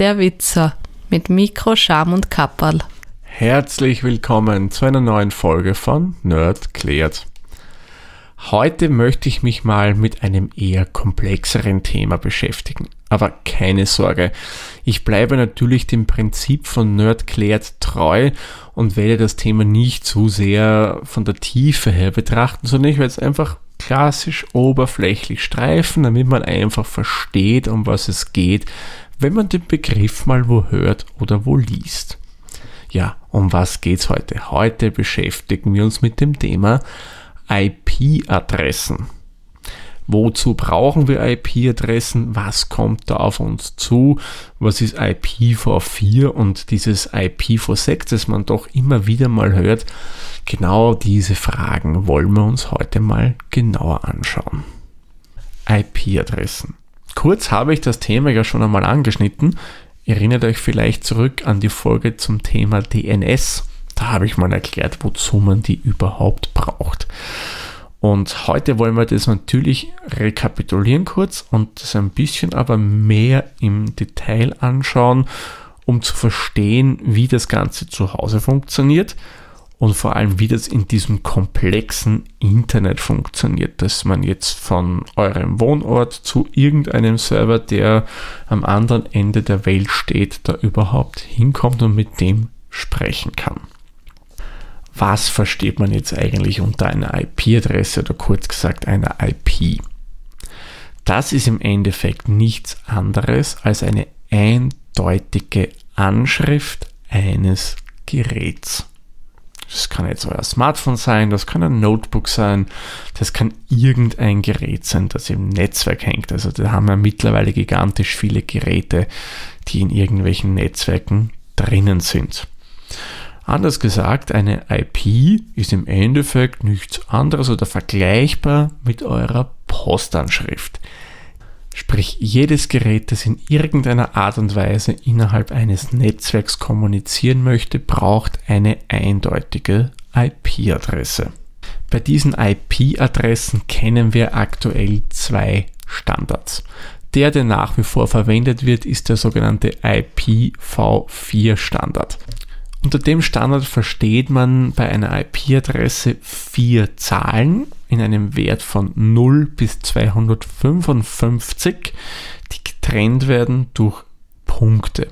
der Witzer mit Mikro, Scham und Kapperl. Herzlich willkommen zu einer neuen Folge von Nerd klärt. Heute möchte ich mich mal mit einem eher komplexeren Thema beschäftigen. Aber keine Sorge, ich bleibe natürlich dem Prinzip von Nerd klärt treu und werde das Thema nicht zu sehr von der Tiefe her betrachten, sondern ich werde es einfach klassisch oberflächlich streifen, damit man einfach versteht, um was es geht, wenn man den Begriff mal wo hört oder wo liest. Ja, um was geht's heute? Heute beschäftigen wir uns mit dem Thema IP-Adressen. Wozu brauchen wir IP-Adressen? Was kommt da auf uns zu? Was ist IPv4 und dieses IPv6, das man doch immer wieder mal hört? Genau diese Fragen wollen wir uns heute mal genauer anschauen. IP-Adressen. Kurz habe ich das Thema ja schon einmal angeschnitten. Erinnert euch vielleicht zurück an die Folge zum Thema DNS. Da habe ich mal erklärt, wozu man die überhaupt braucht. Und heute wollen wir das natürlich rekapitulieren kurz und das ein bisschen aber mehr im Detail anschauen, um zu verstehen, wie das Ganze zu Hause funktioniert und vor allem, wie das in diesem komplexen Internet funktioniert, dass man jetzt von eurem Wohnort zu irgendeinem Server, der am anderen Ende der Welt steht, da überhaupt hinkommt und mit dem sprechen kann was versteht man jetzt eigentlich unter einer IP-Adresse oder kurz gesagt einer IP? Das ist im Endeffekt nichts anderes als eine eindeutige Anschrift eines Geräts. Das kann jetzt euer Smartphone sein, das kann ein Notebook sein, das kann irgendein Gerät sein, das im Netzwerk hängt. Also da haben wir mittlerweile gigantisch viele Geräte, die in irgendwelchen Netzwerken drinnen sind. Anders gesagt, eine IP ist im Endeffekt nichts anderes oder vergleichbar mit eurer Postanschrift. Sprich, jedes Gerät, das in irgendeiner Art und Weise innerhalb eines Netzwerks kommunizieren möchte, braucht eine eindeutige IP-Adresse. Bei diesen IP-Adressen kennen wir aktuell zwei Standards. Der, der nach wie vor verwendet wird, ist der sogenannte IPv4-Standard. Unter dem Standard versteht man bei einer IP-Adresse vier Zahlen in einem Wert von 0 bis 255, die getrennt werden durch Punkte.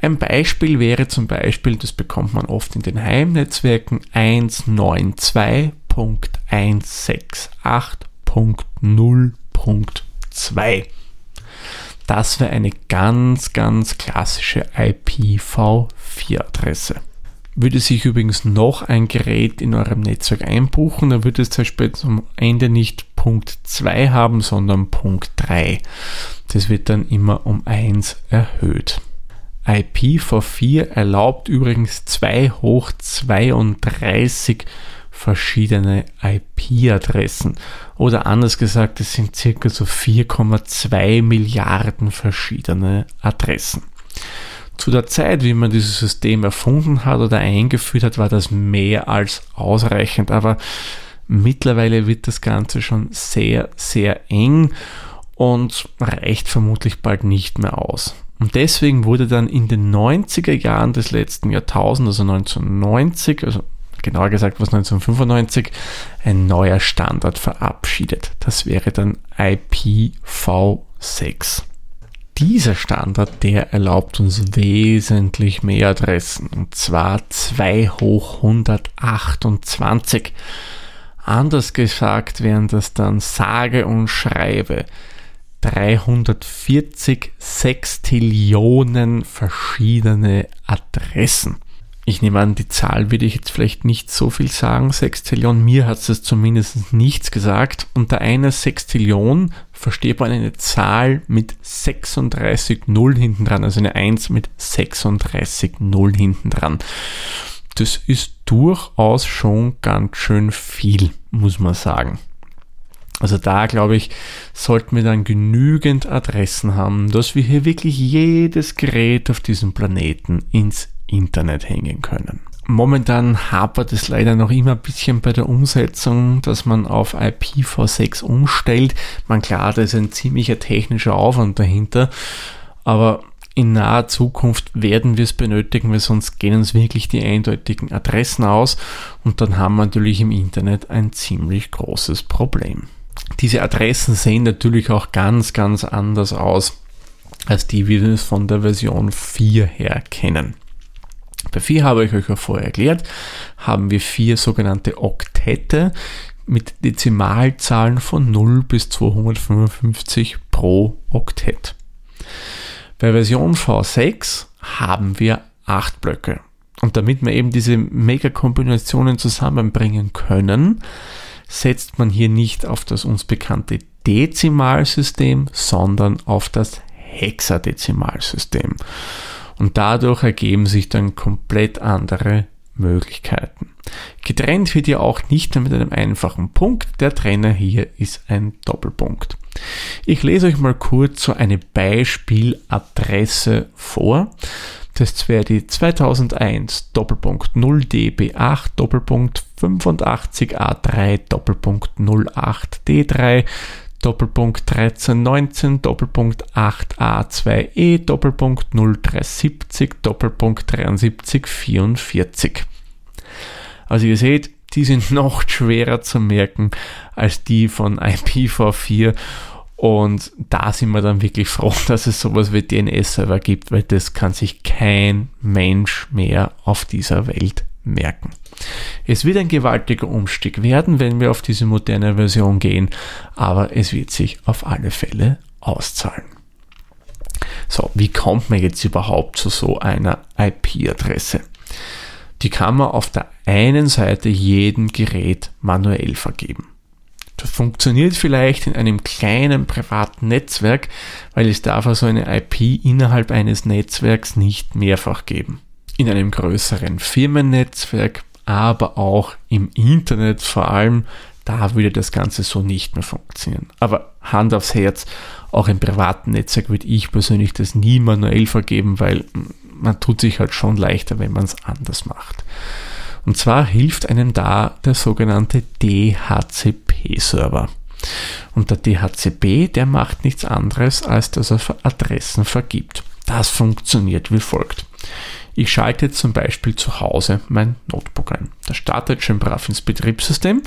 Ein Beispiel wäre zum Beispiel, das bekommt man oft in den Heimnetzwerken 192.168.0.2. Das wäre eine ganz, ganz klassische IPv4-Adresse. Würde sich übrigens noch ein Gerät in eurem Netzwerk einbuchen, dann würde es zum Beispiel zum Ende nicht Punkt 2 haben, sondern Punkt 3. Das wird dann immer um 1 erhöht. IPv4 erlaubt übrigens 2 hoch 32 verschiedene IP-Adressen. Oder anders gesagt, es sind circa so 4,2 Milliarden verschiedene Adressen. Zu der Zeit, wie man dieses System erfunden hat oder eingeführt hat, war das mehr als ausreichend, aber mittlerweile wird das Ganze schon sehr, sehr eng und reicht vermutlich bald nicht mehr aus. Und deswegen wurde dann in den 90er Jahren des letzten Jahrtausends, also 1990, also genauer gesagt was 1995, ein neuer Standard verabschiedet. Das wäre dann IPv6. Dieser Standard, der erlaubt uns wesentlich mehr Adressen, und zwar 2 hoch 128. Anders gesagt wären das dann sage und schreibe 340 Sextillionen verschiedene Adressen. Ich nehme an, die Zahl würde ich jetzt vielleicht nicht so viel sagen. Sextillion, mir hat es zumindest nichts gesagt. Unter einer Sextillion versteht man eine Zahl mit 36 Null hinten dran, also eine 1 mit 36 Null hinten dran. Das ist durchaus schon ganz schön viel, muss man sagen. Also da glaube ich, sollten wir dann genügend Adressen haben, dass wir hier wirklich jedes Gerät auf diesem Planeten ins Internet hängen können. Momentan hapert es leider noch immer ein bisschen bei der Umsetzung, dass man auf IPv6 umstellt. Man klar, da ist ein ziemlicher technischer Aufwand dahinter, aber in naher Zukunft werden wir es benötigen, weil sonst gehen uns wirklich die eindeutigen Adressen aus und dann haben wir natürlich im Internet ein ziemlich großes Problem. Diese Adressen sehen natürlich auch ganz, ganz anders aus als die, wie wir es von der Version 4 her kennen. Bei 4 habe ich euch ja vorher erklärt, haben wir vier sogenannte Oktette mit Dezimalzahlen von 0 bis 255 pro Oktett. Bei Version V6 haben wir 8 Blöcke. Und damit wir eben diese Mega-Kombinationen zusammenbringen können, setzt man hier nicht auf das uns bekannte Dezimalsystem, sondern auf das Hexadezimalsystem. Und dadurch ergeben sich dann komplett andere Möglichkeiten. Getrennt wird ja auch nicht nur mit einem einfachen Punkt, der Trenner hier ist ein Doppelpunkt. Ich lese euch mal kurz so eine Beispieladresse vor. Das wäre die 2001 Doppelpunkt 0DB8 Doppelpunkt 85A3 Doppelpunkt 08D3 Doppelpunkt 1319 Doppelpunkt 8A2E Doppelpunkt 0370 Doppelpunkt 7344. Also ihr seht, die sind noch schwerer zu merken als die von IPv4 und da sind wir dann wirklich froh, dass es sowas wie DNS-Server gibt, weil das kann sich kein Mensch mehr auf dieser Welt merken. Es wird ein gewaltiger Umstieg werden, wenn wir auf diese moderne Version gehen, aber es wird sich auf alle Fälle auszahlen. So, wie kommt man jetzt überhaupt zu so einer IP-Adresse? Die kann man auf der einen Seite jedem Gerät manuell vergeben. Das funktioniert vielleicht in einem kleinen privaten Netzwerk, weil es darf also eine IP innerhalb eines Netzwerks nicht mehrfach geben. In einem größeren Firmennetzwerk, aber auch im Internet vor allem, da würde das Ganze so nicht mehr funktionieren. Aber Hand aufs Herz, auch im privaten Netzwerk würde ich persönlich das nie manuell vergeben, weil man tut sich halt schon leichter, wenn man es anders macht. Und zwar hilft einem da der sogenannte DHCP-Server. Und der DHCP, der macht nichts anderes, als dass er Adressen vergibt. Das funktioniert wie folgt. Ich schalte zum Beispiel zu Hause mein Notebook ein. Das startet schön brav ins Betriebssystem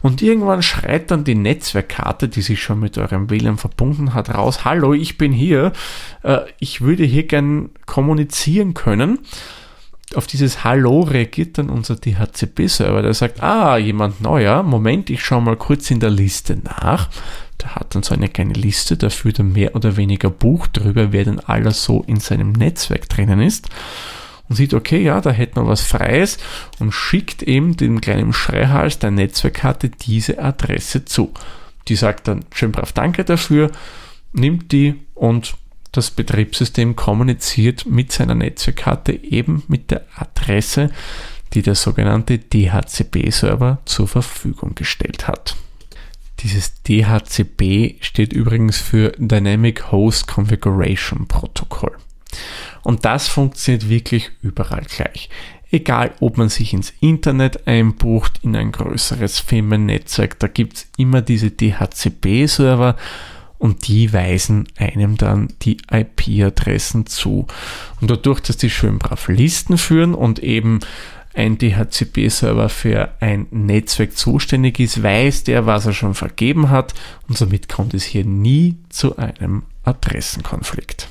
und irgendwann schreit dann die Netzwerkkarte, die sich schon mit eurem WLAN verbunden hat, raus. Hallo, ich bin hier. Äh, ich würde hier gern kommunizieren können auf dieses Hallo reagiert dann unser DHCP-Server, der sagt, ah, jemand neuer, Moment, ich schaue mal kurz in der Liste nach. Der hat dann so eine kleine Liste, da führt er mehr oder weniger Buch drüber, wer denn alles so in seinem Netzwerk drinnen ist. Und sieht, okay, ja, da hätten wir was Freies und schickt eben dem kleinen Schreihals der Netzwerkkarte diese Adresse zu. Die sagt dann schön brav Danke dafür, nimmt die und das Betriebssystem kommuniziert mit seiner Netzwerkkarte eben mit der Adresse, die der sogenannte DHCP-Server zur Verfügung gestellt hat. Dieses DHCP steht übrigens für Dynamic Host Configuration Protocol. Und das funktioniert wirklich überall gleich. Egal, ob man sich ins Internet einbucht, in ein größeres Firmennetzwerk, da gibt es immer diese DHCP-Server und die weisen einem dann die IP-Adressen zu. Und dadurch, dass die schön brav Listen führen und eben ein DHCP-Server für ein Netzwerk zuständig ist, weiß der, was er schon vergeben hat und somit kommt es hier nie zu einem Adressenkonflikt.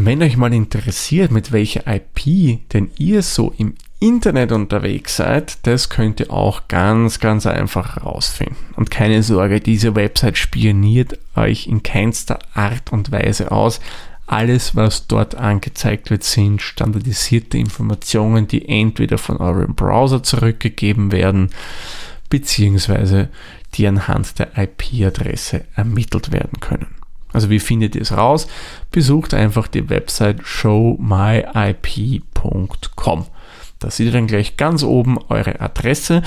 Wenn euch mal interessiert, mit welcher IP denn ihr so im Internet unterwegs seid, das könnt ihr auch ganz, ganz einfach herausfinden. Und keine Sorge, diese Website spioniert euch in keinster Art und Weise aus. Alles, was dort angezeigt wird, sind standardisierte Informationen, die entweder von eurem Browser zurückgegeben werden, beziehungsweise die anhand der IP-Adresse ermittelt werden können. Also wie findet ihr es raus? Besucht einfach die Website showmyip.com. Da seht ihr dann gleich ganz oben eure Adresse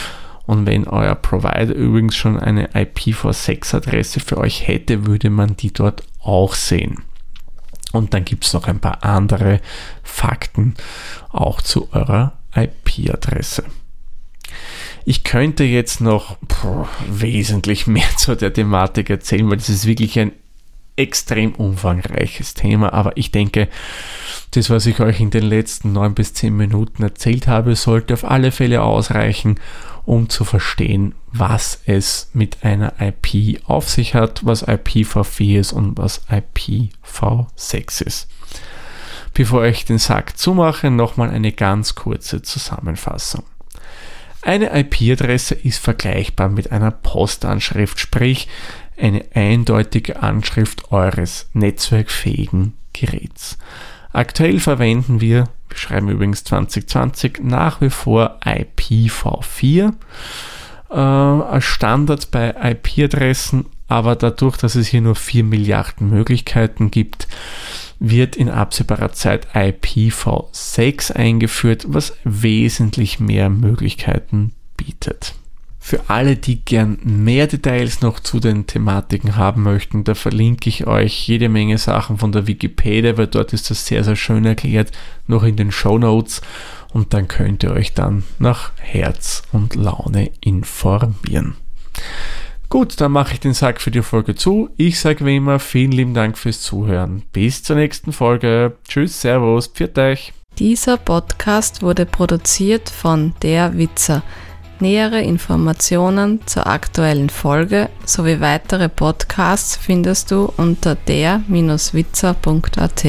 und wenn euer Provider übrigens schon eine IPv6-Adresse für euch hätte, würde man die dort auch sehen. Und dann gibt es noch ein paar andere Fakten auch zu eurer IP-Adresse. Ich könnte jetzt noch boah, wesentlich mehr zu der Thematik erzählen, weil das ist wirklich ein extrem umfangreiches Thema, aber ich denke, das, was ich euch in den letzten neun bis zehn Minuten erzählt habe, sollte auf alle Fälle ausreichen, um zu verstehen, was es mit einer IP auf sich hat, was IPv4 ist und was IPv6 ist. Bevor ich den Sack zumache, nochmal eine ganz kurze Zusammenfassung. Eine IP-Adresse ist vergleichbar mit einer Postanschrift, sprich eine eindeutige Anschrift eures netzwerkfähigen Geräts. Aktuell verwenden wir, wir schreiben übrigens 2020, nach wie vor IPv4 äh, als Standard bei IP-Adressen, aber dadurch, dass es hier nur 4 Milliarden Möglichkeiten gibt, wird in absehbarer Zeit IPv6 eingeführt, was wesentlich mehr Möglichkeiten bietet. Für alle, die gern mehr Details noch zu den Thematiken haben möchten, da verlinke ich euch jede Menge Sachen von der Wikipedia, weil dort ist das sehr, sehr schön erklärt, noch in den Show Notes und dann könnt ihr euch dann nach Herz und Laune informieren. Gut, dann mache ich den Sack für die Folge zu. Ich sage wie immer vielen lieben Dank fürs Zuhören. Bis zur nächsten Folge. Tschüss, Servus, pfiat euch. Dieser Podcast wurde produziert von Der Witzer. Nähere Informationen zur aktuellen Folge sowie weitere Podcasts findest du unter der-witzer.at.